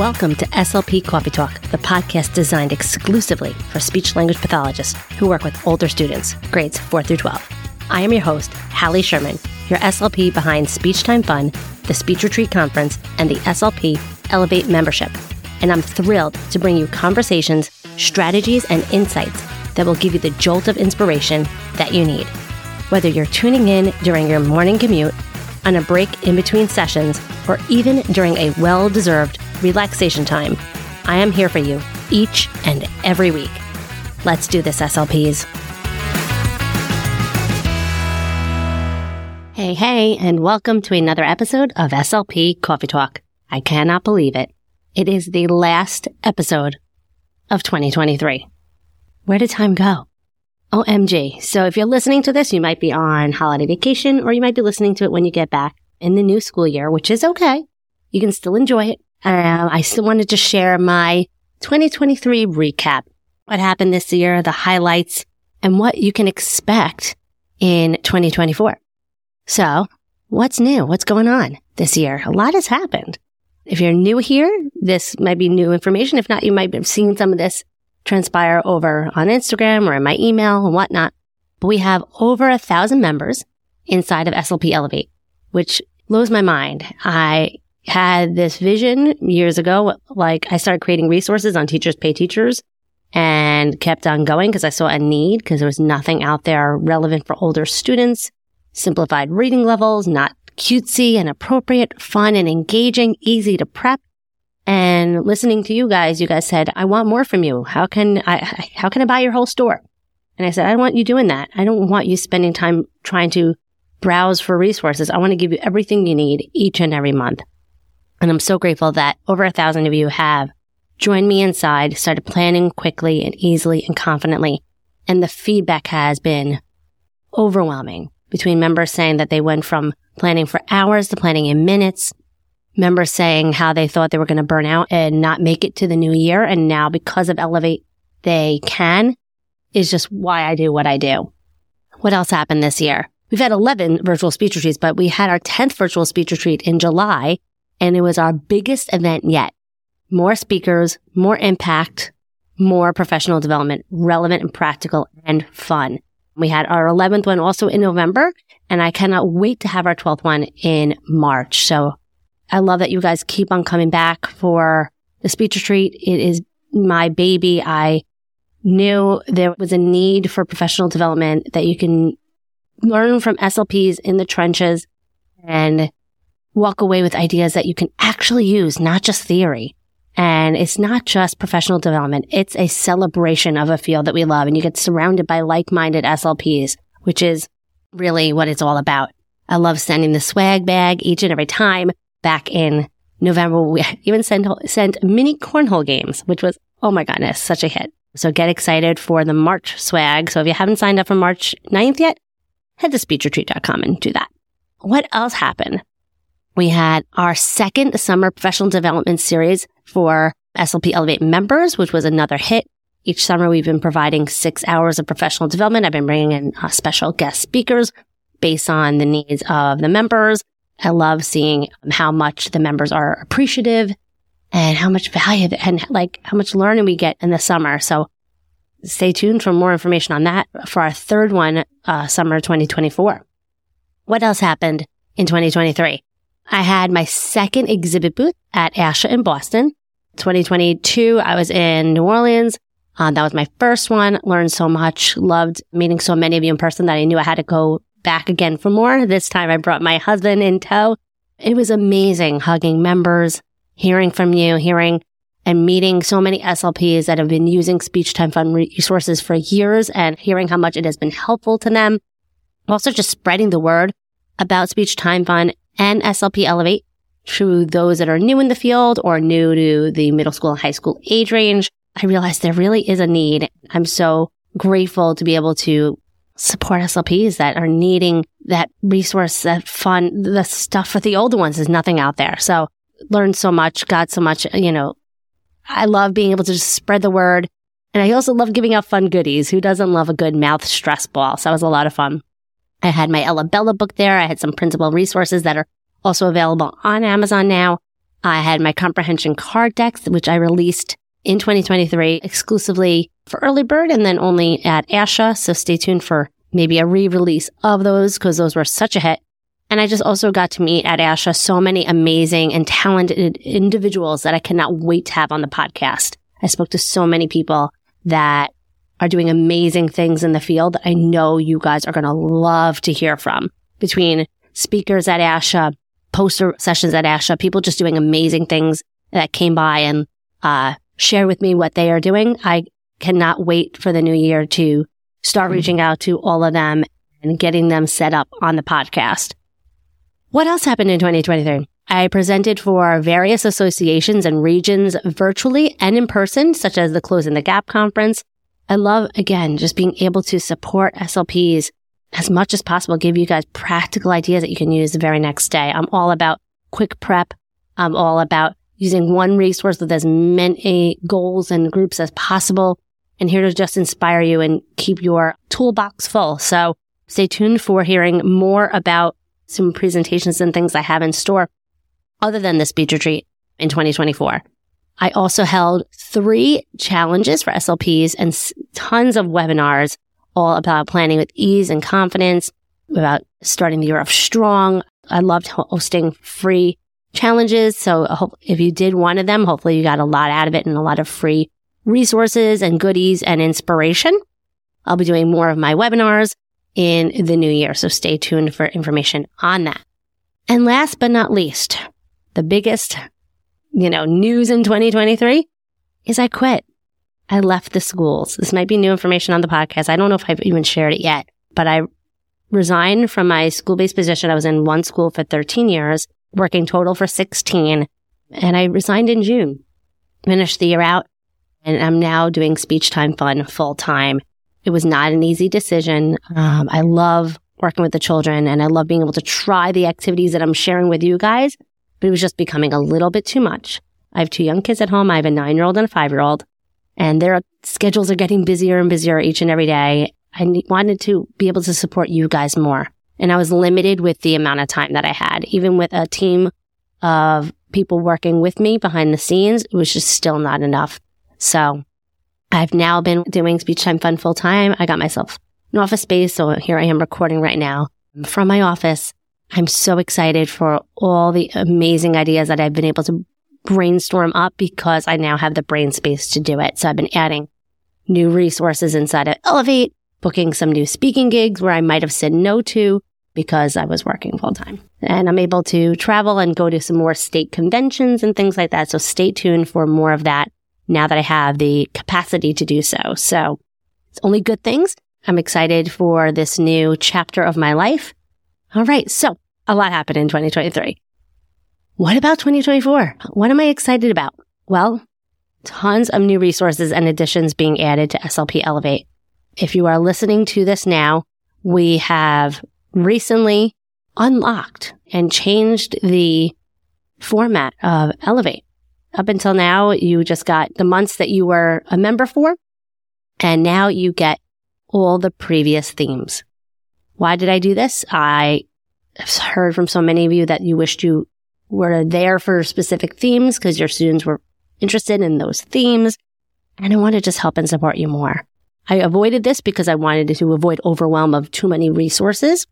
Welcome to SLP Coffee Talk, the podcast designed exclusively for speech language pathologists who work with older students, grades 4 through 12. I am your host, Hallie Sherman, your SLP behind Speech Time Fun, the Speech Retreat Conference, and the SLP Elevate membership. And I'm thrilled to bring you conversations, strategies, and insights that will give you the jolt of inspiration that you need. Whether you're tuning in during your morning commute, on a break in between sessions, or even during a well deserved relaxation time, I am here for you each and every week. Let's do this, SLPs. Hey, hey, and welcome to another episode of SLP Coffee Talk. I cannot believe it. It is the last episode of 2023. Where did time go? OMG. So if you're listening to this, you might be on holiday vacation or you might be listening to it when you get back in the new school year, which is okay. You can still enjoy it. Um, I still wanted to share my 2023 recap. What happened this year, the highlights, and what you can expect in 2024. So what's new? What's going on this year? A lot has happened. If you're new here, this might be new information. If not, you might have seen some of this transpire over on Instagram or in my email and whatnot. But we have over a thousand members inside of SLP Elevate, which blows my mind. I had this vision years ago. Like I started creating resources on teachers pay teachers and kept on going because I saw a need because there was nothing out there relevant for older students, simplified reading levels, not cutesy and appropriate, fun and engaging, easy to prep. And listening to you guys, you guys said, I want more from you. How can I, how can I buy your whole store? And I said, I don't want you doing that. I don't want you spending time trying to browse for resources. I want to give you everything you need each and every month. And I'm so grateful that over a thousand of you have joined me inside, started planning quickly and easily and confidently. And the feedback has been overwhelming between members saying that they went from planning for hours to planning in minutes. Members saying how they thought they were going to burn out and not make it to the new year. And now because of Elevate, they can is just why I do what I do. What else happened this year? We've had 11 virtual speech retreats, but we had our 10th virtual speech retreat in July and it was our biggest event yet. More speakers, more impact, more professional development, relevant and practical and fun. We had our 11th one also in November and I cannot wait to have our 12th one in March. So I love that you guys keep on coming back for the speech retreat. It is my baby. I knew there was a need for professional development that you can learn from SLPs in the trenches and walk away with ideas that you can actually use, not just theory. And it's not just professional development. It's a celebration of a field that we love and you get surrounded by like-minded SLPs, which is really what it's all about. I love sending the swag bag each and every time. Back in November, we even sent, sent mini cornhole games, which was, oh my goodness, such a hit. So get excited for the March swag. So if you haven't signed up for March 9th yet, head to speechretreat.com and do that. What else happened? We had our second summer professional development series for SLP Elevate members, which was another hit. Each summer, we've been providing six hours of professional development. I've been bringing in uh, special guest speakers based on the needs of the members. I love seeing how much the members are appreciative and how much value and like how much learning we get in the summer. So stay tuned for more information on that for our third one, uh, summer 2024. What else happened in 2023? I had my second exhibit booth at ASHA in Boston. 2022, I was in New Orleans. Uh, that was my first one. Learned so much. Loved meeting so many of you in person that I knew I had to go back again for more. This time I brought my husband in tow. It was amazing hugging members, hearing from you, hearing and meeting so many SLPs that have been using speech time fun resources for years and hearing how much it has been helpful to them. Also just spreading the word about speech time fun and SLP Elevate to those that are new in the field or new to the middle school and high school age range. I realized there really is a need. I'm so grateful to be able to support SLPs that are needing that resource, that fun, the stuff for the older ones. There's nothing out there. So learned so much, got so much, you know, I love being able to just spread the word. And I also love giving out fun goodies. Who doesn't love a good mouth stress ball? So that was a lot of fun. I had my Ella Bella book there. I had some principal resources that are also available on Amazon now. I had my comprehension card decks, which I released in 2023 exclusively for early bird and then only at ASHA. So stay tuned for maybe a re-release of those because those were such a hit. And I just also got to meet at ASHA so many amazing and talented individuals that I cannot wait to have on the podcast. I spoke to so many people that are doing amazing things in the field that I know you guys are going to love to hear from between speakers at ASHA, poster sessions at ASHA, people just doing amazing things that came by and, uh, share with me what they are doing. I cannot wait for the new year to start mm-hmm. reaching out to all of them and getting them set up on the podcast. What else happened in 2023? I presented for various associations and regions virtually and in person, such as the Closing the Gap conference. I love, again, just being able to support SLPs as much as possible, give you guys practical ideas that you can use the very next day. I'm all about quick prep. I'm all about using one resource with as many goals and groups as possible. And here to just inspire you and keep your toolbox full. So stay tuned for hearing more about some presentations and things I have in store other than the speech retreat in 2024. I also held three challenges for SLPs and tons of webinars all about planning with ease and confidence, about starting the year off strong. I loved hosting free challenges. So uh, if you did one of them, hopefully you got a lot out of it and a lot of free resources and goodies and inspiration. I'll be doing more of my webinars in the new year. So stay tuned for information on that. And last but not least, the biggest, you know, news in 2023 is I quit. I left the schools. This might be new information on the podcast. I don't know if I've even shared it yet, but I resigned from my school based position. I was in one school for 13 years, working total for 16, and I resigned in June, finished the year out, and I'm now doing speech time fun full time it was not an easy decision. Um, I love working with the children and I love being able to try the activities that I'm sharing with you guys, but it was just becoming a little bit too much. I have two young kids at home. I have a nine year old and a five year old and their schedules are getting busier and busier each and every day. I wanted to be able to support you guys more. And I was limited with the amount of time that I had, even with a team of people working with me behind the scenes. It was just still not enough. So I've now been doing speech time fun full time. I got myself an office space. So here I am recording right now from my office. I'm so excited for all the amazing ideas that I've been able to brainstorm up because I now have the brain space to do it. So I've been adding new resources inside of Elevate, booking some new speaking gigs where I might have said no to because I was working full time. And I'm able to travel and go to some more state conventions and things like that. So stay tuned for more of that now that I have the capacity to do so. So it's only good things. I'm excited for this new chapter of my life. All right. So a lot happened in 2023. What about 2024? What am I excited about? Well, tons of new resources and additions being added to SLP Elevate. If you are listening to this now, we have recently unlocked and changed the format of Elevate. up until now, you just got the months that you were a member for, and now you get all the previous themes. Why did I do this? I have heard from so many of you that you wished you were there for specific themes because your students were interested in those themes. And I want to just help and support you more. I avoided this because I wanted to avoid overwhelm of too many resources,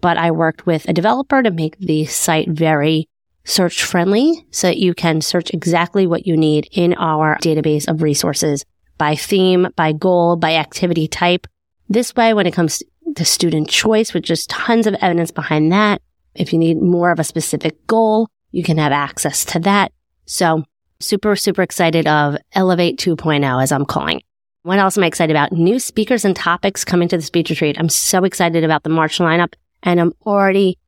but I worked with a developer to make the site very search friendly so that you can search exactly what you need in our database of resources by theme, by goal, by activity type. This way, when it comes to student choice, with just tons of evidence behind that, if you need more of a specific goal, you can have access to that. So super, super excited of Elevate 2.0 as I'm calling it. What else am I excited about? New speakers and topics coming to the speech retreat. I'm so excited about the March lineup and I'm already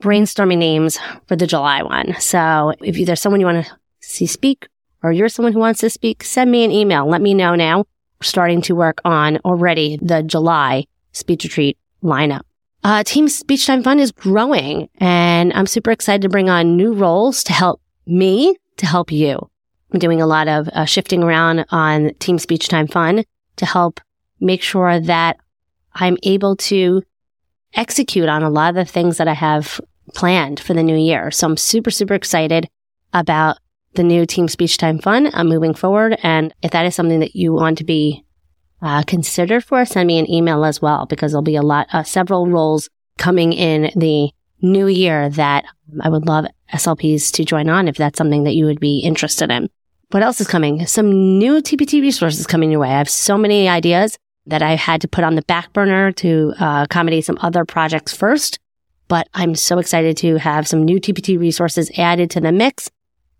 brainstorming names for the July one. So if there's someone you want to see speak or you're someone who wants to speak, send me an email. Let me know now. We're starting to work on already the July speech retreat lineup. Uh, Team Speech Time Fun is growing and I'm super excited to bring on new roles to help me to help you. I'm doing a lot of uh, shifting around on Team Speech Time Fun to help make sure that I'm able to execute on a lot of the things that I have planned for the new year. So I'm super, super excited about the new Team Speech Time Fun. I'm moving forward. And if that is something that you want to be uh, considered for, send me an email as well, because there'll be a lot, uh, several roles coming in the new year that I would love SLPs to join on if that's something that you would be interested in. What else is coming? Some new TPT resources coming your way. I have so many ideas that I had to put on the back burner to uh, accommodate some other projects first. But I'm so excited to have some new TPT resources added to the mix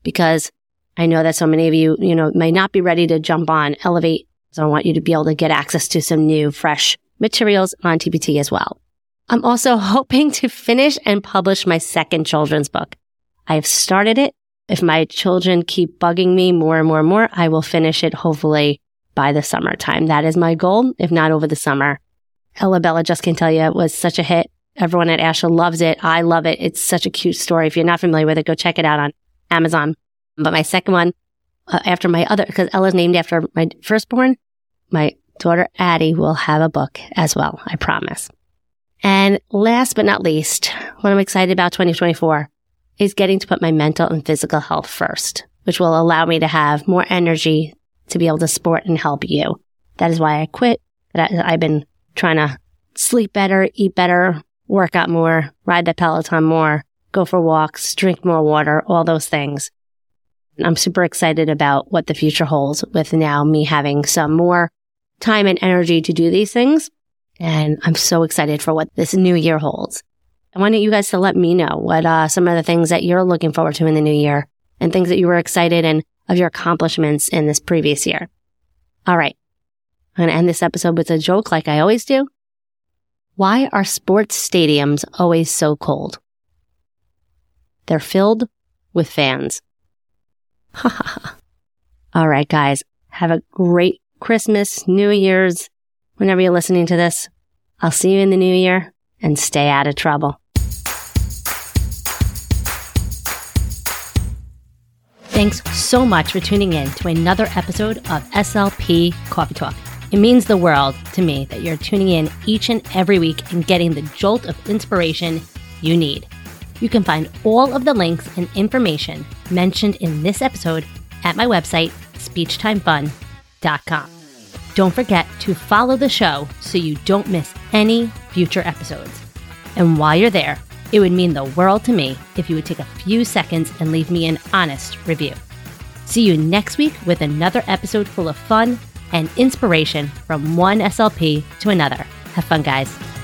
because I know that so many of you, you know, may not be ready to jump on Elevate. So I want you to be able to get access to some new fresh materials on TPT as well. I'm also hoping to finish and publish my second children's book. I have started it. If my children keep bugging me more and more and more, I will finish it hopefully by the summertime. That is my goal, if not over the summer. Ella Bella just can tell you it was such a hit. Everyone at ASHA loves it. I love it. It's such a cute story. If you're not familiar with it, go check it out on Amazon. But my second one, uh, after my other, because Ella's named after my firstborn, my daughter Addie will have a book as well. I promise. And last but not least, what I'm excited about 2024 is getting to put my mental and physical health first, which will allow me to have more energy to be able to support and help you. That is why I quit. I've been trying to sleep better, eat better, work out more, ride the Peloton more, go for walks, drink more water, all those things. I'm super excited about what the future holds with now me having some more time and energy to do these things. And I'm so excited for what this new year holds. I wanted you guys to let me know what uh, some of the things that you're looking forward to in the new year and things that you were excited and of your accomplishments in this previous year. All right. I'm going to end this episode with a joke like I always do. Why are sports stadiums always so cold? They're filled with fans. All right, guys. Have a great Christmas, New Year's, whenever you're listening to this. I'll see you in the new year and stay out of trouble. Thanks so much for tuning in to another episode of SLP Coffee Talk. It means the world to me that you're tuning in each and every week and getting the jolt of inspiration you need. You can find all of the links and information mentioned in this episode at my website, speechtimefun.com. Don't forget to follow the show so you don't miss any future episodes. And while you're there, it would mean the world to me if you would take a few seconds and leave me an honest review. See you next week with another episode full of fun and inspiration from one SLP to another. Have fun, guys.